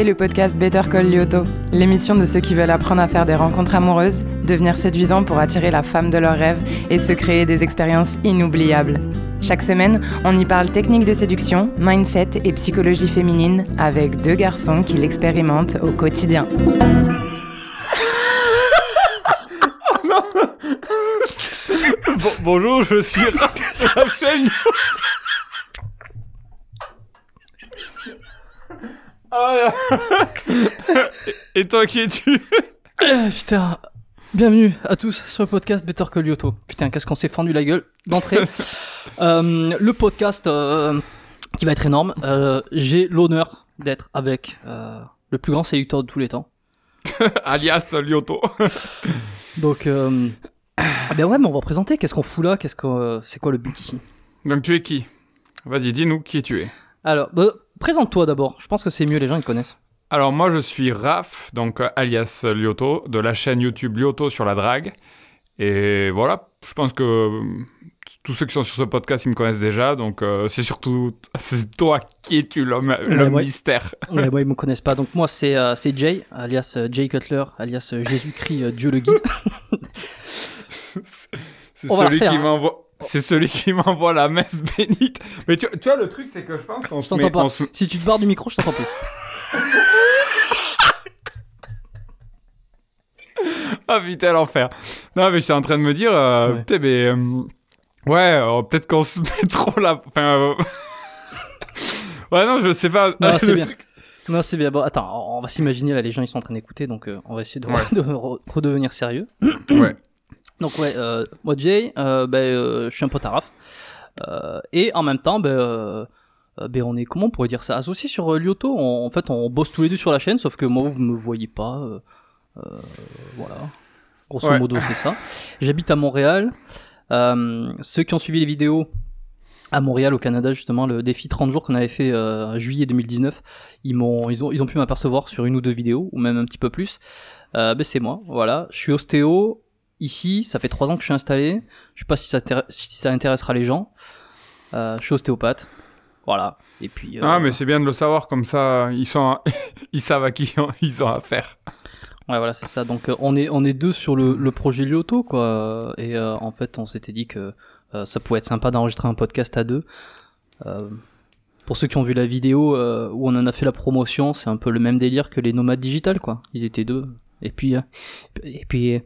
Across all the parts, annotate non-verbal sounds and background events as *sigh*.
le podcast Better Call Lyoto, l'émission de ceux qui veulent apprendre à faire des rencontres amoureuses, devenir séduisants pour attirer la femme de leurs rêves et se créer des expériences inoubliables. Chaque semaine, on y parle technique de séduction, mindset et psychologie féminine avec deux garçons qui l'expérimentent au quotidien. Bon- bonjour, je suis Raphaël. Ah. *laughs* Et toi qui es-tu? Euh, putain, bienvenue à tous sur le podcast Better Call Lyoto. Putain, qu'est-ce qu'on s'est fendu la gueule d'entrée. *laughs* Euh, le podcast euh, qui va être énorme. Euh, J'ai l'honneur d'être avec le plus grand séducteur de tous les temps. *laughs* Alias Lyoto. Donc, euh, ben ouais, mais on va présenter. Qu'est-ce qu'on fout là? Qu'est-ce que c'est quoi le but ici? Donc tu es qui? Vas-y, dis-nous qui tu es. Alors, bah, présente-toi d'abord. Je pense que c'est mieux, les gens ils te connaissent. Alors moi je suis Raph, donc euh, alias Lyoto, de la chaîne YouTube Lyoto sur la drague. Et voilà, je pense que euh, tous ceux qui sont sur ce podcast ils me connaissent déjà, donc euh, c'est surtout *laughs* c'est toi qui es-tu l'homme l'homme ouais. mystère. Ouais, moi, ils me connaissent pas. Donc moi, c'est euh, c'est Jay, alias Jay Cutler, alias Jésus-Christ, euh, Dieu le guide. *laughs* C'est celui qui hein. m'envoie. C'est celui qui m'envoie la messe bénite. Mais tu, tu vois, le truc, c'est que je pense qu'on se met. pas. on se- Si tu te barres du micro, je t'entends plus. Ah putain, l'enfer. Non, mais je suis en train de me dire. euh, Ouais. putain, mais. euh, ouais, euh, peut-être qu'on se *laughs* met trop. Enfin. euh, *laughs* ouais, non, je sais pas. Non, *laughs* c'est Le bien. truc- Non, c'est bien. Bon, attends, on va s'imaginer, là, les gens, ils sont en train d'écouter, donc euh, on va essayer de, Ouais. de re- redevenir sérieux. Ouais. Donc, ouais, euh, moi, Jay, euh, ben, euh, je suis un Raph. Euh, et en même temps, ben, ben, on est, comment on pourrait dire ça, associés sur Lyoto. On- en fait, on bosse tous les deux sur la chaîne, sauf que moi, vous me voyez pas. voilà. Grosso Ouais. modo, c'est ça. *laughs* J'habite à Montréal. Ceux qui ont suivi les vidéos à Montréal, au Canada, justement, le défi 30 jours qu'on avait fait euh, juillet 2019, ils m'ont, ils ont, ils ont pu m'apercevoir sur une ou deux vidéos, ou même un petit peu plus. Ben c'est moi, voilà. Je suis ostéo ici, ça fait trois ans que je suis installé. Je sais pas si ça, intér- si ça intéressera les gens. Euh, je suis ostéopathe, voilà. Et puis. euh, Ah, mais c'est bien de le savoir, comme ça, ils, sont... *laughs* ils savent à qui *laughs* ils ont affaire. Ouais, voilà, c'est ça. Donc, euh, on est, on est deux sur le, le projet Lyoto, quoi. Et euh, en fait, on s'était dit que ça pouvait être sympa d'enregistrer un podcast à deux. Pour ceux qui ont vu la vidéo où on en a fait la promotion, c'est un peu le même délire que les nomades digitales, quoi. Ils étaient deux. Et puis, euh, et puis,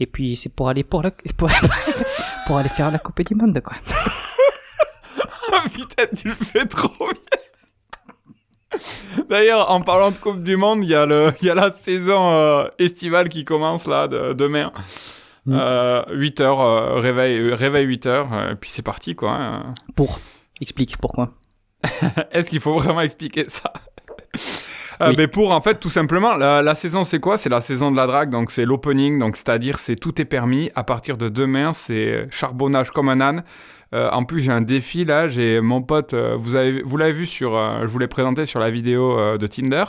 et puis, c'est pour aller pour la, *laughs* pour, pour aller faire la Coupe du Monde, quoi. Ah *laughs* putain, tu le fais trop bien. D'ailleurs, en parlant de Coupe du Monde, il y, a le- il y a la saison euh, estivale qui commence là, de- demain. Mm. 8h, réveil, euh, réveil 8h, et puis c'est parti quoi. hein. Pour. Explique pourquoi. *laughs* Est-ce qu'il faut vraiment expliquer ça? Euh, Oui. ben pour en fait tout simplement la, la saison c'est quoi? C'est la saison de la drague donc c'est l'opening donc c'est à dire c'est tout est permis. À partir de demain c'est charbonnage comme un âne. Euh, en plus j'ai un défi là j'ai mon pote euh, vous avez vous l'avez vu sur euh, je vous l'ai présenté sur la vidéo de Tinder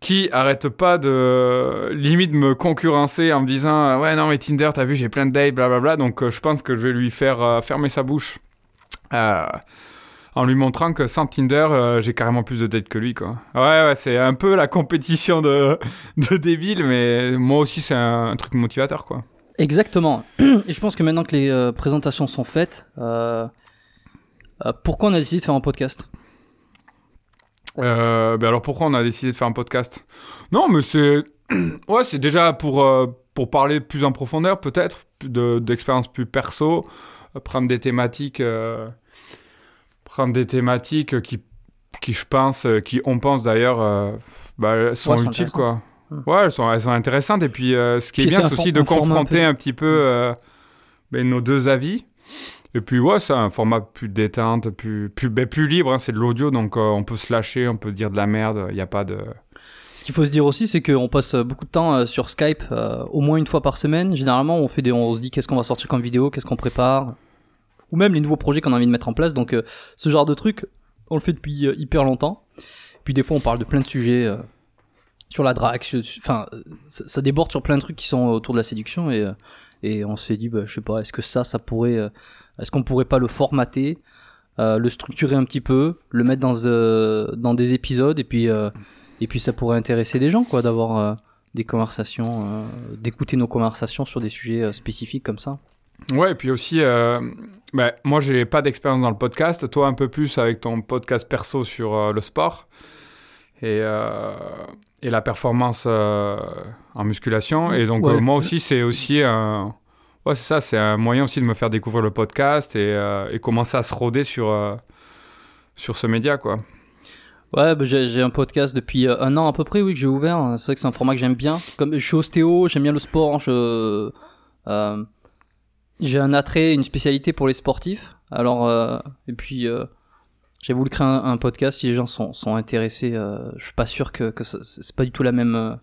qui arrête pas de limite me concurrencer en me disant ouais non mais Tinder t'as vu j'ai plein de dates blablabla donc je pense que je vais lui faire fermer sa bouche en lui montrant que sans Tinder, euh, j'ai carrément plus de dates que lui, quoi. Ouais, ouais, c'est un peu la compétition de, *laughs* de débile, mais moi aussi, c'est un, un truc motivateur, quoi. Exactement. *clears throat* Et je pense que maintenant que les euh, présentations sont faites, euh, pourquoi on a décidé de faire un podcast? Ben alors, pourquoi on a décidé de faire un podcast? Non, mais c'est... *clears throat* Ouais, c'est déjà pour, pour parler plus en profondeur, peut-être, de- d'expériences plus perso, prendre des thématiques... prendre des thématiques qui, qui je pense, euh, qui on pense d'ailleurs, euh, bah, sont Ouais, utiles, quoi. Ouais, elles sont, elles sont intéressantes. Et puis, euh, ce qui est Puis bien, c'est aussi de un confronter peu- un, petit peu euh, ben, nos deux avis. Et puis, ouais, c'est un format plus détente, plus, plus, ben, plus libre. hein, c'est de l'audio, donc on peut se lâcher, on peut dire de la merde. Il n'y a pas de. Ce qu'il faut se dire aussi, c'est qu'on passe beaucoup de temps sur Skype, euh, au moins une fois par semaine. Généralement, on fait des, on se dit qu'est-ce qu'on va sortir comme vidéo, qu'est-ce qu'on prépare, ou même les nouveaux projets qu'on a envie de mettre en place. Donc, euh, ce genre de truc, on le fait depuis euh, hyper longtemps. Puis des fois, on parle de plein de sujets euh, sur la drague, enfin, ça, déborde sur plein de trucs qui sont autour de la séduction et et on s'est dit, bah, je sais pas, est-ce que ça, ça pourrait, est-ce qu'on pourrait pas le formater le structurer un petit peu, le mettre dans, dans des épisodes, et puis, et puis ça pourrait intéresser des gens, quoi, d'avoir des conversations, d'écouter nos conversations sur des sujets spécifiques comme ça. Ouais, et puis aussi, euh, bah, moi, j'ai pas d'expérience dans le podcast. Toi, un peu plus avec ton podcast perso sur euh, le sport et, euh, et la performance euh, en musculation. Et donc, Ouais. moi aussi, c'est aussi un. Ouais, c'est ça, c'est un moyen aussi de me faire découvrir le podcast et, et commencer à se roder sur, sur ce média, quoi. Ouais, bah, j'ai un podcast depuis un an à peu près, oui, que j'ai ouvert. C'est vrai que c'est un format que j'aime bien. Comme je suis ostéo, j'aime bien le sport. Je, euh, j'ai un attrait, une spécialité pour les sportifs. Alors, euh, et puis, euh, j'ai voulu créer un, un podcast. Si les gens sont, sont intéressés, euh, je suis pas sûr que, que c'est pas du tout la même, euh,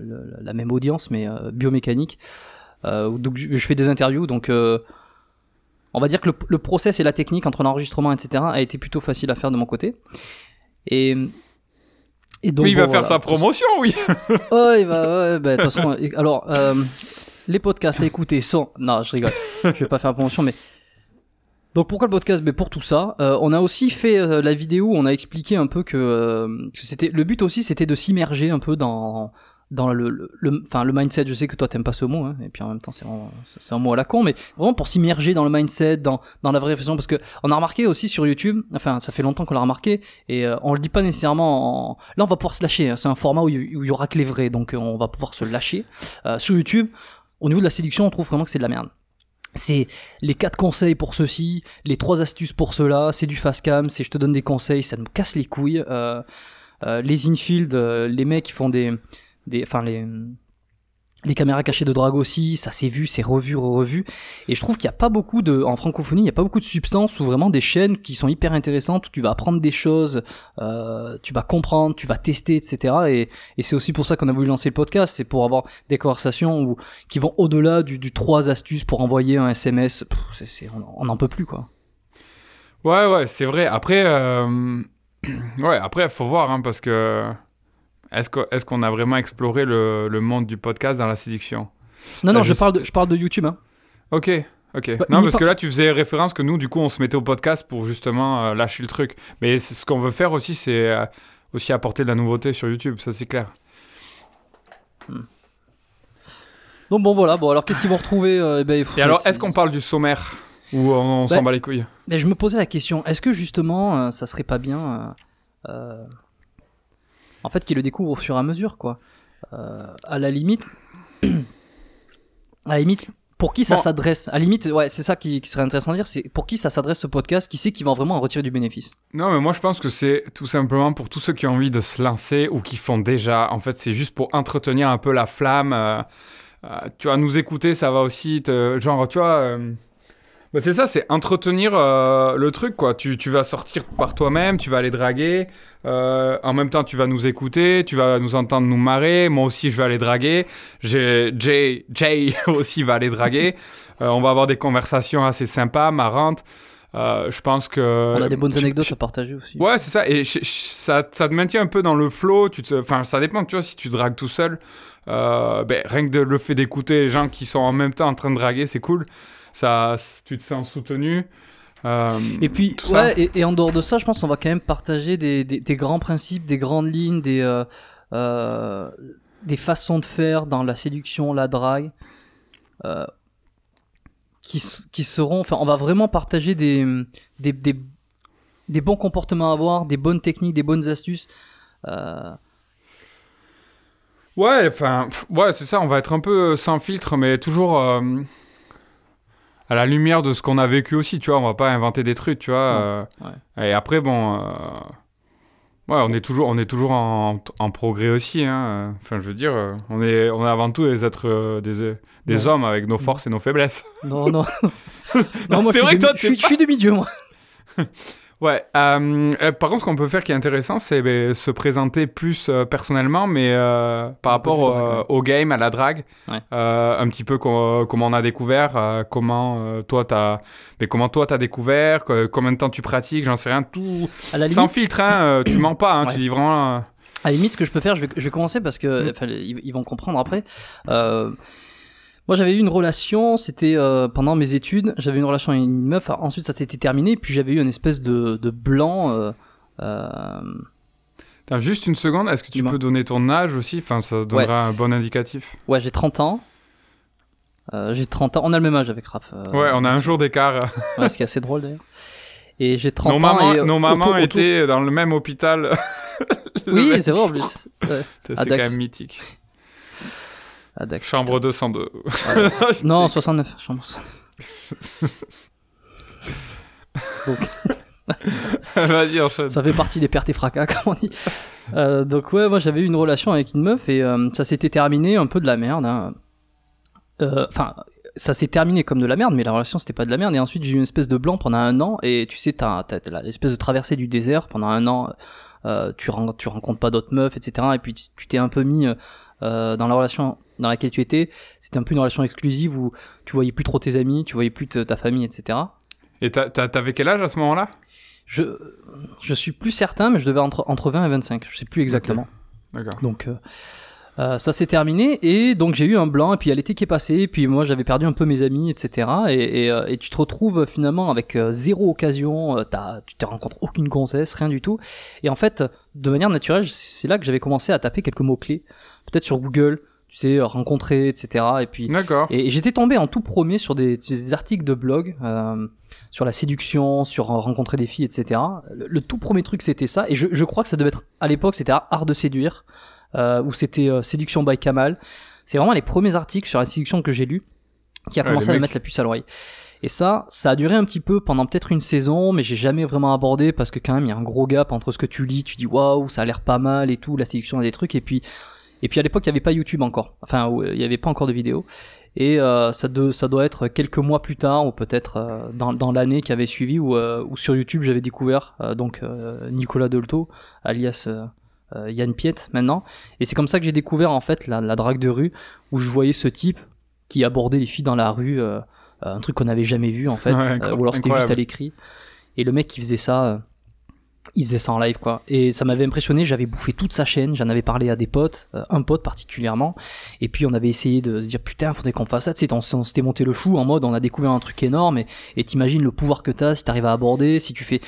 le- la même audience, mais euh, biomécanique. Euh, donc, je fais des interviews, donc. euh, on va dire que le, le process et la technique entre l'enregistrement, etc., a été plutôt facile à faire de mon côté. Et, et donc, oui, il va faire sa promotion, oui. *laughs* Oh, il va, ouais, bah, de toute façon, alors, euh, les podcasts à écouter sont. Non, je rigole. je vais pas faire promotion, mais. Donc pourquoi le podcast? Ben Pour tout ça. Euh, on a aussi fait euh, la vidéo où on a expliqué un peu que, euh, que c'était. Le but aussi, c'était de s'immerger un peu dans dans le, le, enfin, le mindset. Je sais que toi, t'aimes pas ce mot, hein, et puis en même temps, c'est c'est un mot à la con, mais vraiment pour s'immerger dans le mindset, dans, dans la vraie réflexion. Parce que on a remarqué aussi sur YouTube, enfin, ça fait longtemps qu'on l'a remarqué, et on le dit pas nécessairement en... Là, on va pouvoir se lâcher. hein. C'est un format où il y, y aura que les vrais, donc on va pouvoir se lâcher. Sur YouTube, au niveau de la séduction, on trouve vraiment que c'est de la merde. C'est les quatre conseils pour ceci, les trois astuces pour cela, c'est du fast cam, c'est je te donne des conseils, ça me casse les couilles. Euh, euh, les infield, euh, les mecs qui font des, des, enfin les, les caméras cachées de drague aussi, ça s'est vu, c'est revu, revu. Et je trouve qu'il n'y a pas beaucoup de, en francophonie, il n'y a pas beaucoup de substance ou vraiment des chaînes qui sont hyper intéressantes où tu vas apprendre des choses, euh, tu vas comprendre, tu vas tester, etc. Et, c'est aussi pour ça qu'on a voulu lancer le podcast, c'est pour avoir des conversations où, qui vont au-delà du, du 3 astuces pour envoyer un SMS. On n'en peut plus, quoi. Ouais, ouais, c'est vrai. Après, euh, *clears throat* ouais, après, faut voir, hein, parce que est-ce qu'on a vraiment exploré le, le monde du podcast dans la séduction? Non, non, Euh, je, je parle de, je parle de YouTube, hein. Ok, ok. Bah, non, parce que là, tu faisais référence que nous, du coup, on se mettait au podcast pour justement euh, lâcher le truc. Mais ce qu'on veut faire aussi, c'est euh, aussi apporter de la nouveauté sur YouTube, ça c'est clair. Donc bon, voilà. Bon, alors qu'est-ce qu'ils vont retrouver euh, eh ben, Et alors, est-ce qu'on parle du sommaire Ou on, on Bah, s'en bat les couilles? Mais je me posais la question, est-ce que justement, ça serait pas bien, en fait, qu'ils le découvrent au fur et à mesure, quoi. Euh, à la limite, à la limite, pour qui ça Bon. s'adresse? À la limite, ouais, c'est ça qui, qui serait intéressant à dire, c'est pour qui ça s'adresse ce podcast, qui sait qui va vraiment en retirer du bénéfice? Non, mais moi, je pense que c'est tout simplement pour tous ceux qui ont envie de se lancer ou qui font déjà. En fait, c'est juste pour entretenir un peu la flamme. euh, euh, tu vas nous écouter, ça va aussi te. Genre, tu vois. Bah, c'est ça, c'est entretenir euh, le truc, quoi. Tu, tu vas sortir par toi-même, tu vas aller draguer. euh, en même temps, tu vas nous écouter, tu vas nous entendre nous marrer. Moi aussi, je vais aller draguer. Jay, Jay *laughs* aussi va aller draguer. Euh, on va avoir des conversations assez sympas, marrantes. Je pense que. On a des bonnes anecdotes à partager aussi. Ouais, c'est ça. Et ça, ça te maintient un peu dans le flow. Tu te... Enfin, ça dépend, tu vois, si tu dragues tout seul. ben, rien que de, le fait d'écouter les gens qui sont en même temps en train de draguer, c'est cool. Ça, tu te sens soutenu. Euh, Et puis, ouais, et, et en dehors de ça, je pense qu'on va quand même partager des, des, des grands principes, des grandes lignes, des, euh, euh, des façons de faire dans la séduction, la drague, qui, qui seront, enfin, on va vraiment partager des, des, des, des bons comportements à avoir, des bonnes techniques, des bonnes astuces. Ouais, enfin, ouais, c'est ça. On va être un peu sans filtre, mais toujours à la lumière de ce qu'on a vécu aussi. Tu vois, on va pas inventer des trucs, tu vois. euh, Et après, bon, euh, ouais, on est toujours, on est toujours en, en progrès aussi. Hein. Enfin, je veux dire, euh, on est, on est avant tout des êtres, euh, des, des hommes avec nos forces et nos faiblesses. non, non. *laughs* c'est vrai que toi, suis, je suis demi-dieu, moi. *laughs* Ouais. euh, euh, par contre, ce qu'on peut faire qui est intéressant, c'est ben, se présenter plus euh, personnellement, mais euh, par rapport au, game, à la drague, Ouais. un petit peu co- comment on a découvert, comment toi t'as, mais comment toi t'as découvert, combien de temps tu pratiques, j'en sais rien, tout À la sans filtre, hein, tu mens pas, hein, Ouais. tu dis vraiment. À la limite, ce que je peux faire, je vais, je vais commencer parce que Mm. ils vont comprendre après. Moi, j'avais eu une relation, c'était euh, pendant mes études, j'avais une relation avec une meuf, ensuite ça s'était terminé, puis j'avais eu une espèce de, de blanc. Euh, euh, juste une seconde, est-ce que tu Dis-moi. peux donner ton âge aussi? Enfin, ça donnera un bon indicatif. ouais, j'ai 30 ans. Euh, j'ai 30 ans, on a le même âge avec Raph. euh, Ouais, on a un jour d'écart. ouais, ce qui est assez drôle d'ailleurs. Et j'ai 30 Nos ans. mamans, et, euh, nos mamans autour- autour- étaient dans le même hôpital. *laughs* Le Oui, mec- c'est vrai en plus. Ouais. c'est à quand Dax. même mythique. Ah. Chambre 202. Ouais. *laughs* non, 69. chambre 69. *laughs* Vas-y. Ça fait partie des pertes et fracas, *laughs* comme on dit. Euh, donc ouais, moi j'avais eu une relation avec une meuf et euh, ça s'était terminé un peu de la merde. hein. Euh, Enfin, ça s'est terminé comme de la merde, mais la relation c'était pas de la merde. Et ensuite j'ai eu une espèce de blanc pendant un an et tu sais, t'as l'espèce de traversée du désert pendant un an. tu, ren- tu rencontres pas d'autres meufs, etc. Et puis tu t'es un peu mis dans la relation dans laquelle tu étais. C'était un peu une relation exclusive où tu voyais plus trop tes amis, tu voyais plus ta famille, etc. Et t'avais quel âge à ce moment-là? Je, je suis plus certain, mais je devais entre, entre 20 et 25. Je sais plus exactement. D'accord. Donc euh, euh, ça s'est terminé et donc j'ai eu un blanc et puis il y a l'été qui est passé et puis moi j'avais perdu un peu mes amis etc et, et, euh, et tu te retrouves finalement avec euh, zéro occasion, t'as- tu te rencontres aucune gonzesse, rien du tout et en fait de manière naturelle c'est là que j'avais commencé à taper quelques mots clés peut-être sur Google tu sais rencontrer etc et puis D'accord. et j'étais tombé en tout premier sur des, des articles de blog euh, sur la séduction, sur rencontrer des filles, etc. Le, le tout premier truc c'était ça, et je, je crois que ça devait être à l'époque c'était Art de séduire, euh, ou c'était euh, Séduction by Kamal. C'est vraiment les premiers articles sur la séduction que j'ai lus qui a commencé à me mettre la puce à l'oreille. Et ça, ça a duré un petit peu pendant peut-être une saison, mais j'ai jamais vraiment abordé parce que quand même il y a un gros gap entre ce que tu lis, tu dis waouh, ça a l'air pas mal et tout, la séduction et des trucs, et puis et puis à l'époque il y avait pas YouTube encore, enfin euh, il y avait pas encore de vidéos. Et euh, ça, de- ça doit être quelques mois plus tard, ou peut-être euh, dans, dans l'année qui avait suivi, où, euh, où sur YouTube j'avais découvert donc Nicolas Dolto, alias Yann Piette maintenant. Et c'est comme ça que j'ai découvert en fait la, la drague de rue, où je voyais ce type qui abordait les filles dans la rue, un truc qu'on n'avait jamais vu en fait, Ouais, ou alors c'était juste à l'écrit. Et le mec qui faisait ça, il faisait ça en live quoi. Et ça m'avait impressionné, j'avais bouffé toute sa chaîne, j'en avais parlé à des potes, euh, un pote particulièrement. Et puis on avait essayé de se dire putain, faudrait qu'on fasse ça. Tu sais, on, s'était monté le chou en mode on a découvert un truc énorme et et t'imagines le pouvoir que t'as si t'arrives à aborder, si tu fais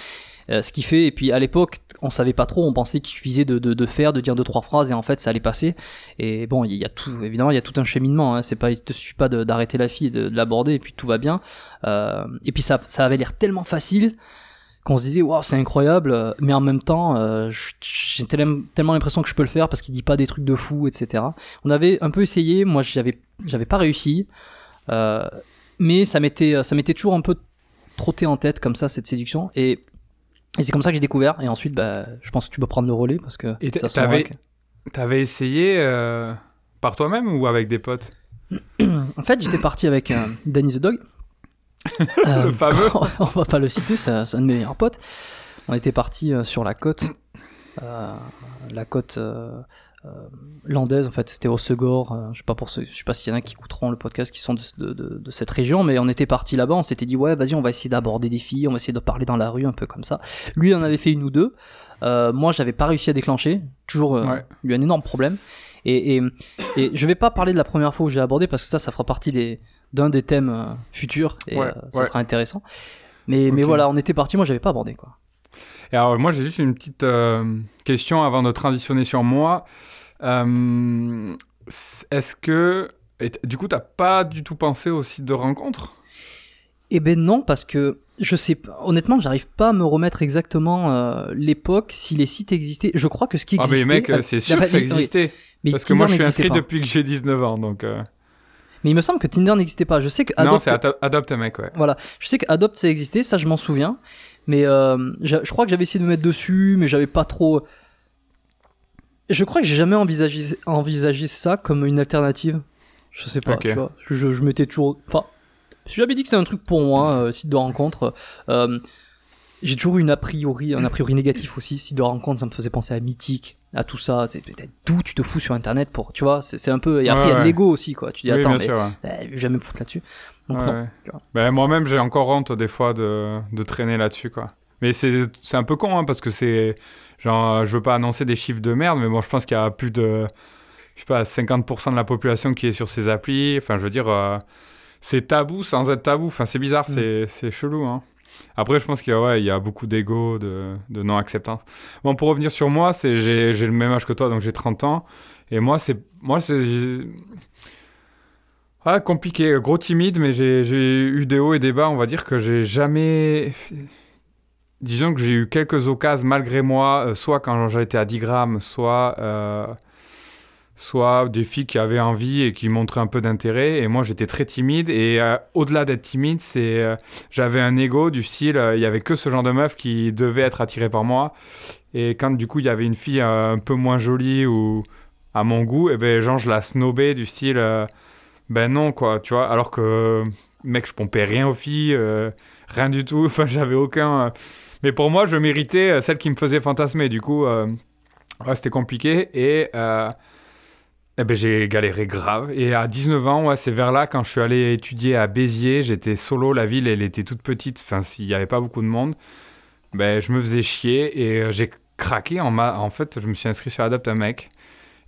euh, ce qu'il fait. Et puis à l'époque, on savait pas trop, on pensait qu'il suffisait de, faire, de dire deux trois phrases et en fait ça allait passer. Et bon, il y a tout, évidemment, il y a tout un cheminement. Hein. C'est pas, il te suffit pas d'arrêter la fille, de, de l'aborder et puis tout va bien. Euh, et puis ça, ça avait l'air tellement facile qu'on se disait waouh c'est incroyable euh, mais en même temps euh, j'ai tellement tellement l'impression que je peux le faire parce qu'il dit pas des trucs de fou etc on avait un peu essayé moi j'avais j'avais pas réussi euh, mais ça m'était ça m'était toujours un peu trotté en tête comme ça cette séduction et, et c'est comme ça que j'ai découvert et ensuite bah je pense que tu peux prendre le relais parce que Et ça se t'avais-. T'avais essayé euh, par toi-même ou avec des potes? En fait j'étais parti avec Danny the Dog *laughs* Euh, Le fameux. *laughs* on va pas le citer, c'est un de mes meilleurs potes. On était parti euh, sur la côte, euh, la côte euh, landaise en fait. C'était au Segor. je sais pas pour ceux, je sais pas s'il y en a qui écouteront le podcast qui sont de, de- de- de cette région, mais on était parti là-bas. On s'était dit ouais, vas-y, on va essayer d'aborder des filles, on va essayer de parler dans la rue un peu comme ça. Lui en avait fait une ou deux. Moi, j'avais pas réussi à déclencher. Toujours Ouais. eu un énorme problème. Et, et, et je vais pas parler de la première fois où j'ai abordé parce que ça, ça fera partie des d'un des thèmes euh, futurs et Ouais, euh, ça ouais. sera intéressant. Mais, mais voilà, on était parti, moi j'avais pas abordé quoi. Et alors, moi, j'ai juste une petite euh, question avant de transitionner sur moi. Euh, Est-ce que. et du coup, t'as pas du tout pensé au site de rencontre? Eh ben non, parce que je sais honnêtement, j'arrive pas à me remettre exactement euh, l'époque, si les sites existaient. Je crois que ce qui Ah, existait. mais mec, c'est sûr que ça existait. mais Parce que moi, je suis inscrit pas. depuis que j'ai 19 ans, donc. Euh, Mais il me semble que Tinder n'existait pas. Je sais que Non, Adopt, c'est Ado- Adopt a mec, ouais. voilà, je sais qu'Adopt ça existait, ça je m'en souviens. Mais euh, je, crois que j'avais essayé de me mettre dessus, mais j'avais pas trop. Je crois que j'ai jamais envisagé, envisagé ça comme une alternative. Je sais pas, Ok. tu vois. Je, je, m'étais toujours. Enfin, j'ai jamais dit que c'était un truc pour moi, euh, site de rencontre. Euh, j'ai toujours eu une a priori, un a priori négatif aussi. Site de rencontre, ça me faisait penser à Mythique, à tout ça. Peut-être D'où tu te fous sur internet pour. Tu vois, c'est un peu. Et après, il y a Ouais, l'ego aussi, quoi. Tu dis, oui, attends, mais sûr. ouais. je vais jamais me foutre là-dessus. Donc, non. Ben, moi-même, j'ai encore honte des fois de, de traîner là-dessus, quoi. Mais c'est c'est un peu con, hein, parce que c'est. Genre, euh, je veux pas annoncer des chiffres de merde, mais bon, je pense qu'il y a plus de. je sais pas, 50% de la population qui est sur ces applis. Enfin, je veux dire, euh, c'est tabou sans être tabou. Enfin, c'est bizarre, c'est, c'est chelou. Hein. Après, je pense qu'il y a, beaucoup d'ego, de, non-acceptance. Bon, pour revenir sur moi, c'est, j'ai, le même âge que toi, donc j'ai 30 ans. Et moi, c'est, moi, c'est, compliqué, gros timide, mais j'ai j'ai eu des hauts et des bas. On va dire que j'ai jamais. Disons que j'ai eu quelques occasions malgré moi, euh, soit quand j'étais à 10 grammes, soit, euh, soit des filles qui avaient envie et qui montraient un peu d'intérêt. Et moi, j'étais très timide. Et euh, au-delà d'être timide, c'est euh, j'avais un ego du style, euh, il y avait que ce genre de meuf qui devait être attirée par moi. Et quand du coup, il y avait une fille euh, un peu moins jolie ou à mon goût, et ben genre, je la snobais du style. euh, ben non, quoi, tu vois. Alors que, mec, je pompais rien aux filles, euh, rien du tout. *laughs* Enfin, j'avais aucun. euh, Mais pour moi, je méritais euh, celle qui me faisait fantasmer. Du coup, euh, c'était compliqué. Et. Eh ben, j'ai galéré grave. Et à 19 ans, ouais, c'est vers là, quand je suis allé étudier à Béziers, j'étais solo, la ville, elle était toute petite, enfin, s'il n'y avait pas beaucoup de monde, ben, je me faisais chier et euh, j'ai craqué. En, ma... en fait, je me suis inscrit sur Adopt un mec.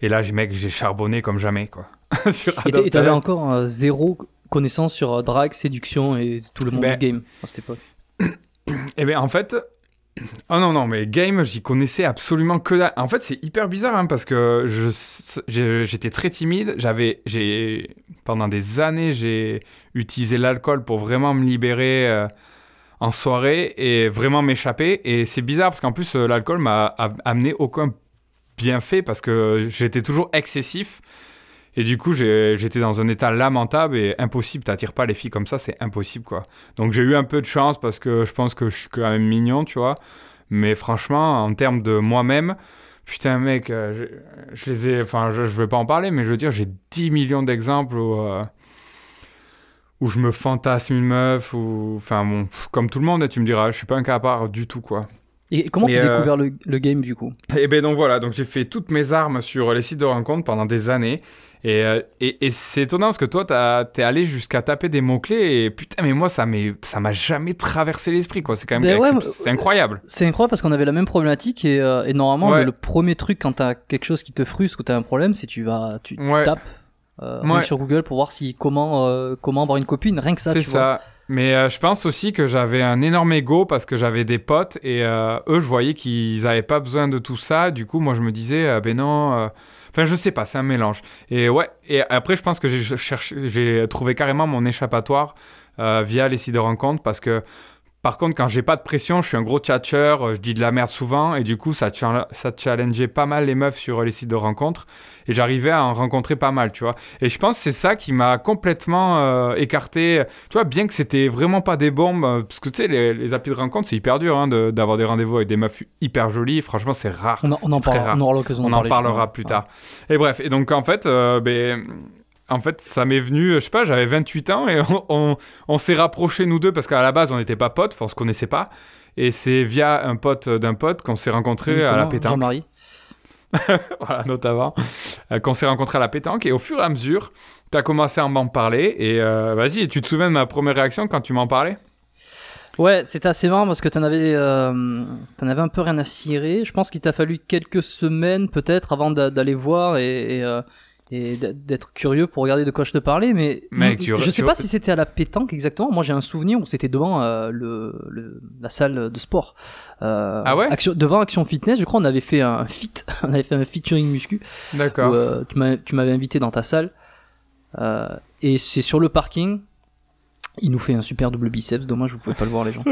Et là, j'ai- mec, j'ai charbonné comme jamais, quoi. *laughs* sur Et et Adopt a t'avais encore euh, zéro connaissance sur euh, drague, séduction et tout le monde Ben- du game à cette époque. *coughs* Eh bien, en fait. Oh *clears throat* non, non, mais game, j'y connaissais absolument que. En fait, c'est hyper bizarre, hein, parce que j'étais très timide. J'avais. j'ai Pendant des années, j'ai utilisé l'alcool pour vraiment me libérer euh, en soirée et vraiment m'échapper. Et c'est bizarre, parce qu'en plus, euh, l'alcool m'a amené aucun bienfait, parce que j'étais toujours excessif. Et du coup, j'étais dans un état lamentable et impossible. T'attires pas les filles comme ça, c'est impossible, quoi. Donc j'ai eu un peu de chance parce que je pense que je suis quand même mignon, tu vois. Mais franchement, en termes de moi-même, putain, mec, euh, je, je les ai. Enfin, je, je vais pas en parler, mais je veux dire, j'ai 10 millions d'exemples où, euh, où je me fantasme une meuf, ou. Enfin, bon, comme tout le monde, hein, tu me diras, je suis pas un cas à part du tout, quoi. Et comment Mais, t'as euh, découvert le, le game du coup? Et ben donc voilà, donc j'ai fait toutes mes armes sur les sites de rencontres pendant des années. Et, euh, et, et c'est étonnant parce que toi, t'es allé jusqu'à taper des mots-clés et putain, mais moi, ça m'a jamais traversé l'esprit, quoi. C'est quand même Ben ouais, c'est incroyable. C'est incroyable parce qu'on avait la même problématique et, euh, et normalement Ouais. le, le premier truc quand t'as quelque chose qui te frustre ou t'as un problème, c'est tu vas tu Ouais. tapes euh, sur Google pour voir si comment euh, comment avoir une copine, rien que ça. C'est vois. ça. Mais euh, je pense aussi que j'avais un énorme ego parce que j'avais des potes et euh, eux, je voyais qu'ils n'avaient pas besoin de tout ça. Du coup, moi, je me disais, euh, ben non. Enfin, je sais pas, c'est un mélange. Et ouais, et après, je pense que j'ai trouvé carrément mon échappatoire euh, via les sites de rencontres parce que. Par contre, quand j'ai pas de pression, je suis un gros tchatcheur, euh, je dis de la merde souvent, et du coup, ça, cha- ça challengeait pas mal les meufs sur les sites de rencontres, et j'arrivais à en rencontrer pas mal, tu vois. Et je pense que c'est ça qui m'a complètement euh, écarté. Tu vois, bien que c'était vraiment pas des bombes, euh, parce que tu sais, les, les applis de rencontre, c'est hyper dur hein, de- d'avoir des rendez-vous avec des meufs hyper jolies. Franchement, c'est rare. On, en- on parlera, rare. on en parler, parlera plus tard. Et bref, et donc en fait, euh, ben, en fait, ça m'est venu, je sais pas, j'avais 28 ans et on, on, on s'est rapprochés nous deux parce qu'à la base, on n'était pas potes, enfin, on se connaissait pas. Et c'est via un pote d'un pote qu'on s'est rencontrés à la pétanque. Jean-Marie *laughs* voilà, notamment, euh, qu'on s'est rencontrés à la pétanque. Et au fur et à mesure, tu as commencé à m'en parler. Et euh, vas-y, tu te souviens de ma première réaction quand tu m'en parlais? Ouais, c'était assez marrant parce que t'en avais, euh, t'en avais un peu rien à cirer. Je pense qu'il t'a fallu quelques semaines peut-être avant d'a- d'aller voir et, et, euh, et d'être curieux pour regarder de quoi je te parlais. Mais Mec, tu- je sais pas si c'était à la pétanque exactement. Moi, j'ai un souvenir où c'était devant euh, le, le- la salle de sport. Euh, Ah ouais? Action- Devant Action Fitness, je crois, on avait fait un fit, *laughs* on avait fait un featuring muscu. D'accord. euh, tu m'avais invité dans ta salle. Euh, et c'est sur le parking. Il nous fait un super double biceps, dommage vous pouvez pas le voir les gens.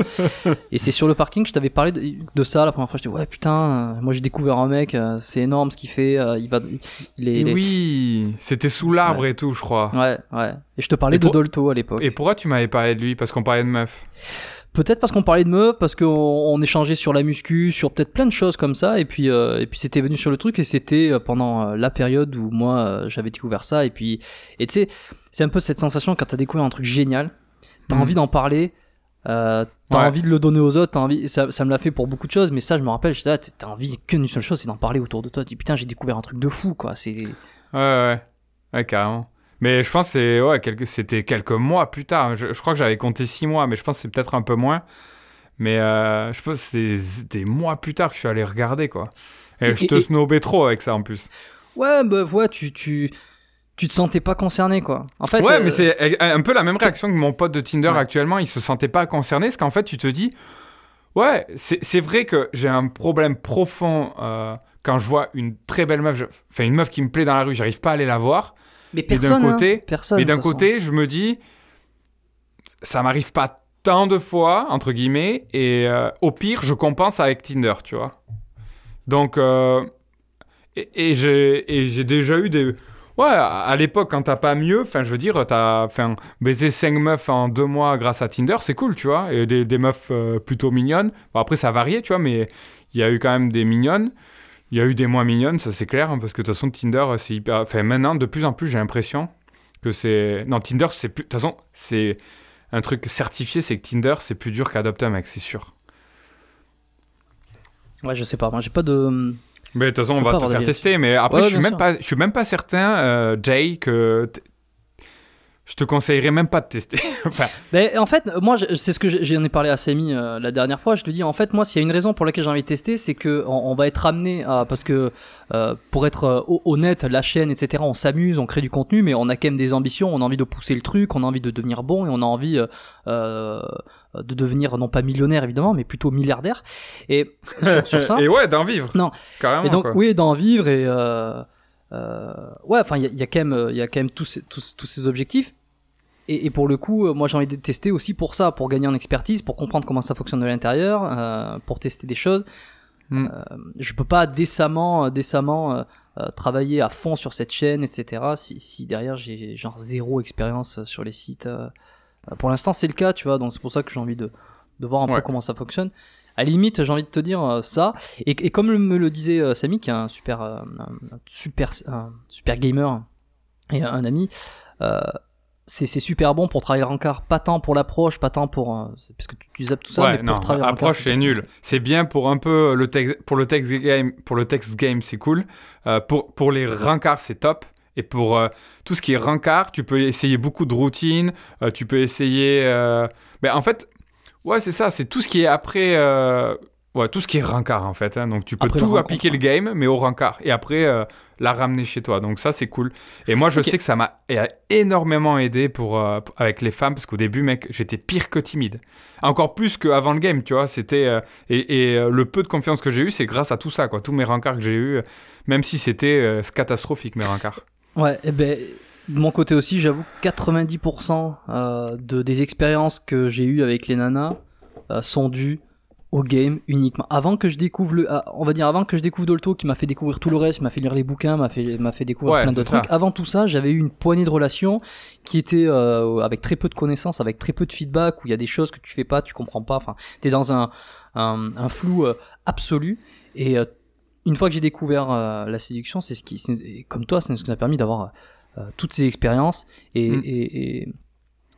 et c'est sur le parking que je t'avais parlé de, de ça la première fois. Je dis ouais putain, euh, moi j'ai découvert un mec, euh, c'est énorme ce qu'il fait. euh, il va, il est, Et oui, c'était sous l'arbre et tout, je crois. ouais ouais. Et je te parlais Et de pour- Dolto à l'époque. Et pourquoi tu m'avais parlé de lui? Parce qu'on parlait de meuf. Peut-être parce qu'on parlait de meufs, parce qu'on on échangeait sur la muscu, sur peut-être plein de choses comme ça, et puis euh, et puis c'était venu sur le truc et c'était pendant la période où moi euh, j'avais découvert ça et puis et tu sais c'est un peu cette sensation quand t'as découvert un truc génial, t'as Mhm. envie d'en parler, euh, t'as Ouais. envie de le donner aux autres, t'as envie ça, ça me l'a fait pour beaucoup de choses, mais ça je me rappelle j'étais là t'as envie qu'une seule chose c'est d'en parler autour de toi, tu dis putain j'ai découvert un truc de fou quoi, c'est Ouais, ouais. Ouais, carrément. Mais je pense que c'est, ouais, quelques, c'était quelques mois plus tard. Je, je crois que j'avais compté six mois, mais je pense que c'est peut-être un peu moins. Mais euh, je pense que c'est des mois plus tard que je suis allé regarder, quoi. Et, Et- je te et- snobais trop avec ça en plus. Ouais, bah, ouais, tu, tu, tu te sentais pas concerné, quoi. En fait, ouais, euh, mais c'est un peu la même réaction que mon pote de Tinder Ouais. actuellement. Il se sentait pas concerné, parce qu'en fait, tu te dis, ouais, c'est vrai que j'ai un problème profond euh, quand je vois une très belle meuf, je- enfin une meuf qui me plaît dans la rue, j'arrive pas à aller la voir. mais mais d'un personne, hein, côté- personne. Mais d'un façon. côté, je me dis, ça m'arrive pas tant de fois, entre guillemets, et euh, au pire, je compense avec Tinder, tu vois. Donc, euh, et, et et j'ai déjà eu des. Ouais, à l'époque, quand t'as pas mieux, enfin, je veux dire, t'as baisé 5 meufs en 2 mois grâce à Tinder, c'est cool, tu vois. Et des, des meufs euh, plutôt mignonnes. Bon, après, ça variait, tu vois, mais il y a eu quand même des mignonnes. Il y a eu des moins mignonnes, ça c'est clair, hein, parce que de toute façon, Tinder, c'est hyper. Enfin, maintenant, de plus en plus, j'ai l'impression que c'est. Non, Tinder, c'est plus. De toute façon, c'est un truc certifié, c'est que Tinder, c'est plus dur qu'adopter un mec, c'est sûr. Ouais, je sais pas. Moi, j'ai pas de. Mais de toute façon, on va te faire tester. Mais après, Ouais, je, suis même sûr. pas, je suis même pas certain, euh, Jay, que. Je te conseillerais même pas de tester. *laughs* enfin, Mais en fait, moi, c'est ce que j'en ai parlé à Samy euh, la dernière fois. Je lui dis, en fait, moi, s'il y a une raison pour laquelle j'ai envie de tester, c'est que on, on va être amené à, parce que euh, pour être euh, ho- honnête, la chaîne, etc. On s'amuse, on crée du contenu, mais on a quand même des ambitions. On a envie de pousser le truc, on a envie de devenir bon et on a envie euh, de devenir non pas millionnaire évidemment, mais plutôt milliardaire. Et sur, sur *laughs* ça. et ouais, d'en vivre. Non. Carrément. Et donc, quoi. oui, d'en vivre et euh, ouais, enfin, il y, a- il y a quand même, il y a quand même tous ces, tous, tous ces objectifs. Et, et pour le coup, euh, moi, j'ai envie de tester aussi pour ça, pour gagner en expertise, pour comprendre comment ça fonctionne de l'intérieur, euh, pour tester des choses. Mm. Euh, je peux pas décemment, euh, décemment euh, euh, travailler à fond sur cette chaîne, etc. Si, si derrière j'ai genre zéro expérience sur les sites. pour l'instant, c'est le cas, tu vois. Donc c'est pour ça que j'ai envie de, de voir un peu comment ça fonctionne. À la limite, j'ai envie de te dire ça. Et, et comme me le disait Samy, qui est un super, un super, un super gamer et un ami, euh, c'est super bon pour travailler le rencard. Pas tant pour l'approche, pas tant pour. euh, c'est- parce que tu, tu zappes tout ça, ouais, mais pour non, travailler le rencard, approche c'est nul. C'est bien pour un peu le texte, pour le text game, pour le text game c'est cool. Euh, pour pour les rencards c'est top. Et pour euh, tout ce qui est rencard, tu peux essayer beaucoup de routines. euh, tu peux essayer. euh, Mais en fait, ouais c'est ça. C'est tout ce qui est après. Ouais, tout ce qui est rencard en fait. hein. Donc tu peux Après tout appliquer le game, mais au rencard. Et après euh, la ramener chez toi. Donc ça c'est cool. Et moi je sais que ça m'a énormément aidé pour, euh, avec les femmes parce qu'au début mec j'étais pire que timide. Encore plus qu'avant le game, tu vois. C'était euh, et, et, le peu de confiance que j'ai eu, c'est grâce à tout ça, quoi. Tous mes rencards que j'ai eu, même si c'était catastrophique mes rencards. Ouais, et ben de mon côté aussi, j'avoue, 90% euh, de des expériences que j'ai eues avec les nanas sont dues au game uniquement. Avant que je découvre le, ah, on va dire avant que je découvre Dolto, qui m'a fait découvrir tout le reste, m'a fait lire les bouquins, m'a fait m'a fait découvrir Ouais, plein d'autres trucs. Avant tout ça, j'avais eu une poignée de relations qui étaient euh, avec très peu de connaissances, avec très peu de feedback, où il y a des choses que tu fais pas, tu comprends pas. Enfin, t'es dans un un, un flou euh, absolu et euh, une fois que j'ai découvert euh, la séduction, c'est ce qui, comme toi, c'est ce qui m'a permis d'avoir euh, toutes ces expériences et, Mm. et, et,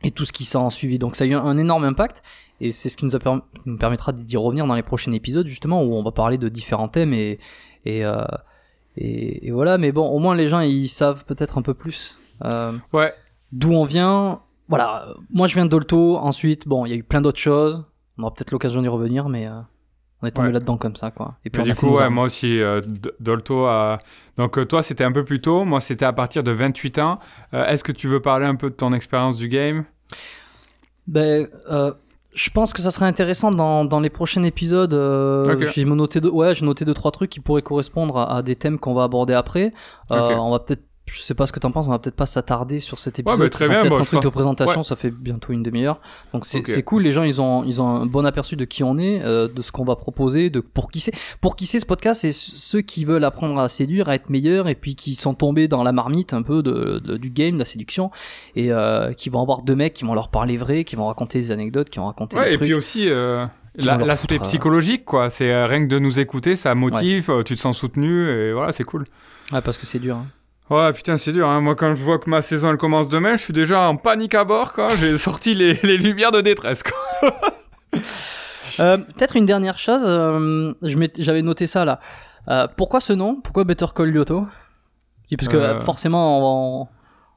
et tout ce qui s'en suivi. Donc ça a eu un, énorme impact et c'est ce qui nous, a perm- nous permettra d'y revenir dans les prochains épisodes justement où on va parler de différents thèmes et, et, euh, et, et voilà. Mais bon, au moins les gens ils savent peut-être un peu plus euh, Ouais. d'où on vient. Voilà, euh, moi je viens de Dolto. Ensuite, bon, il y a eu plein d'autres choses. On aura peut-être l'occasion d'y revenir, mais euh, on est tombé Ouais. là-dedans comme ça, quoi. Et puis du coup, ouais, moi aussi, euh, Dolto a... Donc euh, toi, c'était un peu plus tôt. Moi, c'était à partir de 28 ans. Euh, Est-ce que tu veux parler un peu de ton expérience du game? Ben, euh, je pense que ça serait intéressant dans, dans les prochains épisodes. euh. J'ai noté deux, ouais, j'ai noté deux trois trucs qui pourraient correspondre à, à des thèmes qu'on va aborder après. Euh. On va peut-être, je sais pas ce que t'en penses, on va peut-être pas s'attarder sur cet épisode. bah, très C'est bien, être bah, un truc de présentation, Ouais. ça fait bientôt une demi-heure. Donc c'est cool. Les gens, ils ont ils ont un bon aperçu de qui on est, euh, de ce qu'on va proposer, de pour qui c'est. Pour qui c'est ce podcast, c'est ceux qui veulent apprendre à séduire, à être meilleurs, et puis qui sont tombés dans la marmite un peu de, de- du game, de la séduction, et euh, qui vont avoir deux mecs qui vont leur parler vrai, qui vont raconter des anecdotes, qui vont raconter Ouais, des et trucs. puis aussi euh, l'aspect euh, psychologique, quoi. C'est rien que de nous écouter, ça motive, tu te sens soutenu, et voilà, c'est cool. Ouais, parce que c'est dur. hein. Ouais, putain, c'est dur. Hein. Moi, quand je vois que ma saison elle commence demain, je suis déjà en panique à bord, quoi. J'ai *laughs* sorti les, les lumières de détresse, quoi. *laughs* Euh, Peut-être une dernière chose, euh, j'avais noté ça là. Euh, pourquoi ce nom? Pourquoi Better Call Lyoto Et Parce que Euh. forcément, on va,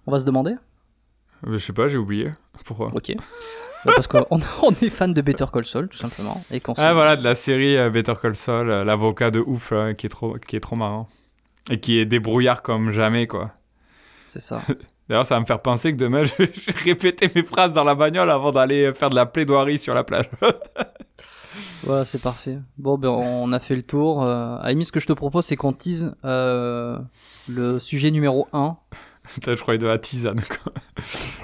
on va se demander. Euh, Je sais pas, j'ai oublié. Pourquoi? Ok. Parce qu'on on est fan de Better Call Saul, tout simplement. Et se- Ah, voilà, de la série Better Call Saul, l'avocat de ouf, là, qui, est trop, qui est trop marrant. Et qui est débrouillard comme jamais, quoi. C'est ça. *laughs* D'ailleurs, ça va me faire penser que demain, *laughs* je vais répéter mes phrases dans la bagnole avant d'aller faire de la plaidoirie sur la plage. *laughs* voilà, c'est parfait. Bon, ben, on a fait le tour. Euh, Amy, ce que je te propose, c'est qu'on tease euh, le sujet numéro 1. je croyais de la tisane, quoi.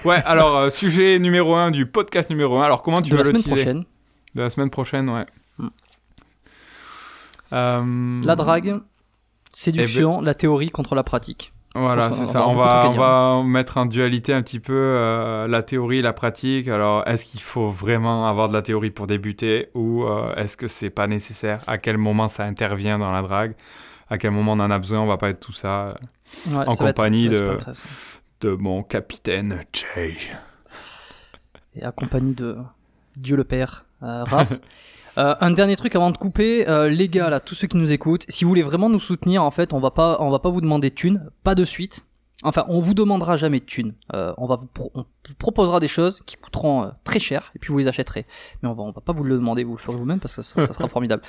ouais, alors, euh, sujet numéro 1 du podcast numéro 1. Alors, comment tu de veux la le semaine teaser prochaine. De la semaine prochaine, ouais. Hmm. Euh, La drague, séduction, la théorie contre la pratique. Voilà, c'est ça. On va, on va mettre en dualité un petit peu euh, la théorie et la pratique. Alors, est-ce qu'il faut vraiment avoir de la théorie pour débuter ou euh, est-ce que c'est pas nécessaire? À quel moment ça intervient dans la drague? À quel moment on en a besoin? On va pas être tout ça Ouais, En ça va être- compagnie ça de- mon capitaine Jay. Et accompagné de Dieu le Père, euh, Raph. *laughs* Euh, un dernier truc avant de couper, euh, les gars là, tous ceux qui nous écoutent, si vous voulez vraiment nous soutenir, en fait, on va pas, on va pas vous demander de thunes, pas de suite. Enfin, on vous demandera jamais de thunes. Euh, on va vous, pro- on vous proposera des choses qui coûteront euh, très cher et puis vous les achèterez. Mais on va, on va pas vous le demander, vous le ferez vous-même parce que ça, ça sera *laughs* formidable.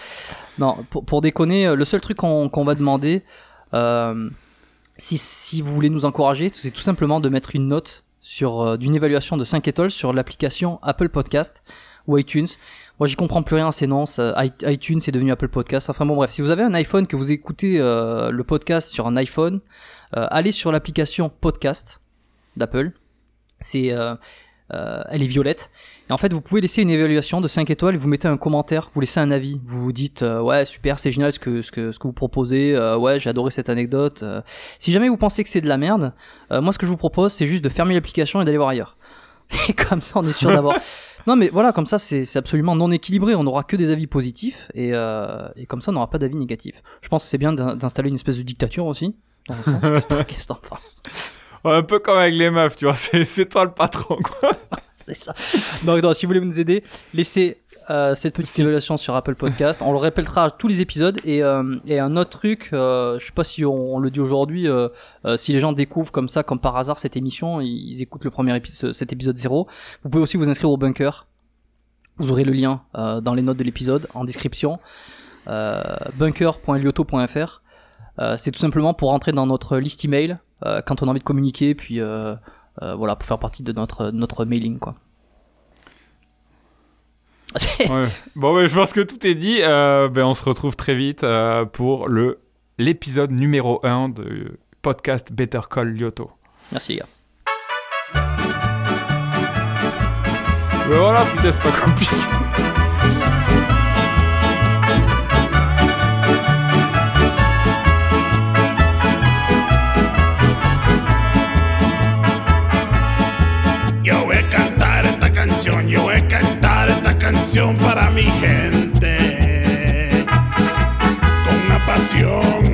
Non, pour, pour déconner, euh, le seul truc qu'on va demander, euh, si, si vous voulez nous encourager, c'est tout simplement de mettre une note sur euh, d'une évaluation de 5 étoiles sur l'application Apple Podcast ou iTunes. Moi, j'y comprends plus rien, c'est non, iTunes c'est devenu Apple Podcast. Enfin bon, bref, si vous avez un iPhone que vous écoutez euh, le podcast sur un iPhone, euh, allez sur l'application Podcast d'Apple. C'est euh, elle est violette. Et en fait, vous pouvez laisser une évaluation de 5 étoiles vous mettez un commentaire, vous laissez un avis. Vous vous dites, ouais, super, c'est génial ce que, ce que, ce que vous proposez, ouais, j'ai adoré cette anecdote. Si jamais vous pensez que c'est de la merde, moi ce que je vous propose, c'est juste de fermer l'application et d'aller voir ailleurs. *laughs* Et comme ça, on est sûr d'avoir. *laughs* non, mais voilà, comme ça, c'est absolument non équilibré. On n'aura que des avis positifs et, euh, et comme ça, on n'aura pas d'avis négatifs. Je pense que c'est bien d'in- d'installer une espèce de dictature aussi. *laughs* Qu'est-ce que- t'en penses? Un peu comme avec les meufs, tu vois. C'est c'est toi le patron, quoi. *laughs* C'est ça. Donc, non, si vous voulez nous aider, laissez euh, cette petite évaluation sur Apple Podcast. On le répétera à tous les épisodes. Et, euh, et un autre truc, euh, je sais pas si on, on le dit aujourd'hui, euh, euh, si les gens découvrent comme ça, comme par hasard, cette émission, ils, écoutent le premier épisode, cet épisode 0. Vous pouvez aussi vous inscrire au bunker. Vous aurez le lien euh, dans les notes de l'épisode, en description. Euh, bunker.lioto.fr. Euh, c'est tout simplement pour rentrer dans notre liste email euh, quand on a envie de communiquer, puis voilà, pour faire partie de notre, notre mailing, quoi. *laughs* Ouais. Bon, ouais, je pense que tout est dit. Euh, ben, on se retrouve très vite euh, pour le l'épisode numéro 1 de podcast Better Call Lyoto. Merci les gars. Ben voilà, putain, c'est pas compliqué. *laughs* canción para mi gente, con una pasión.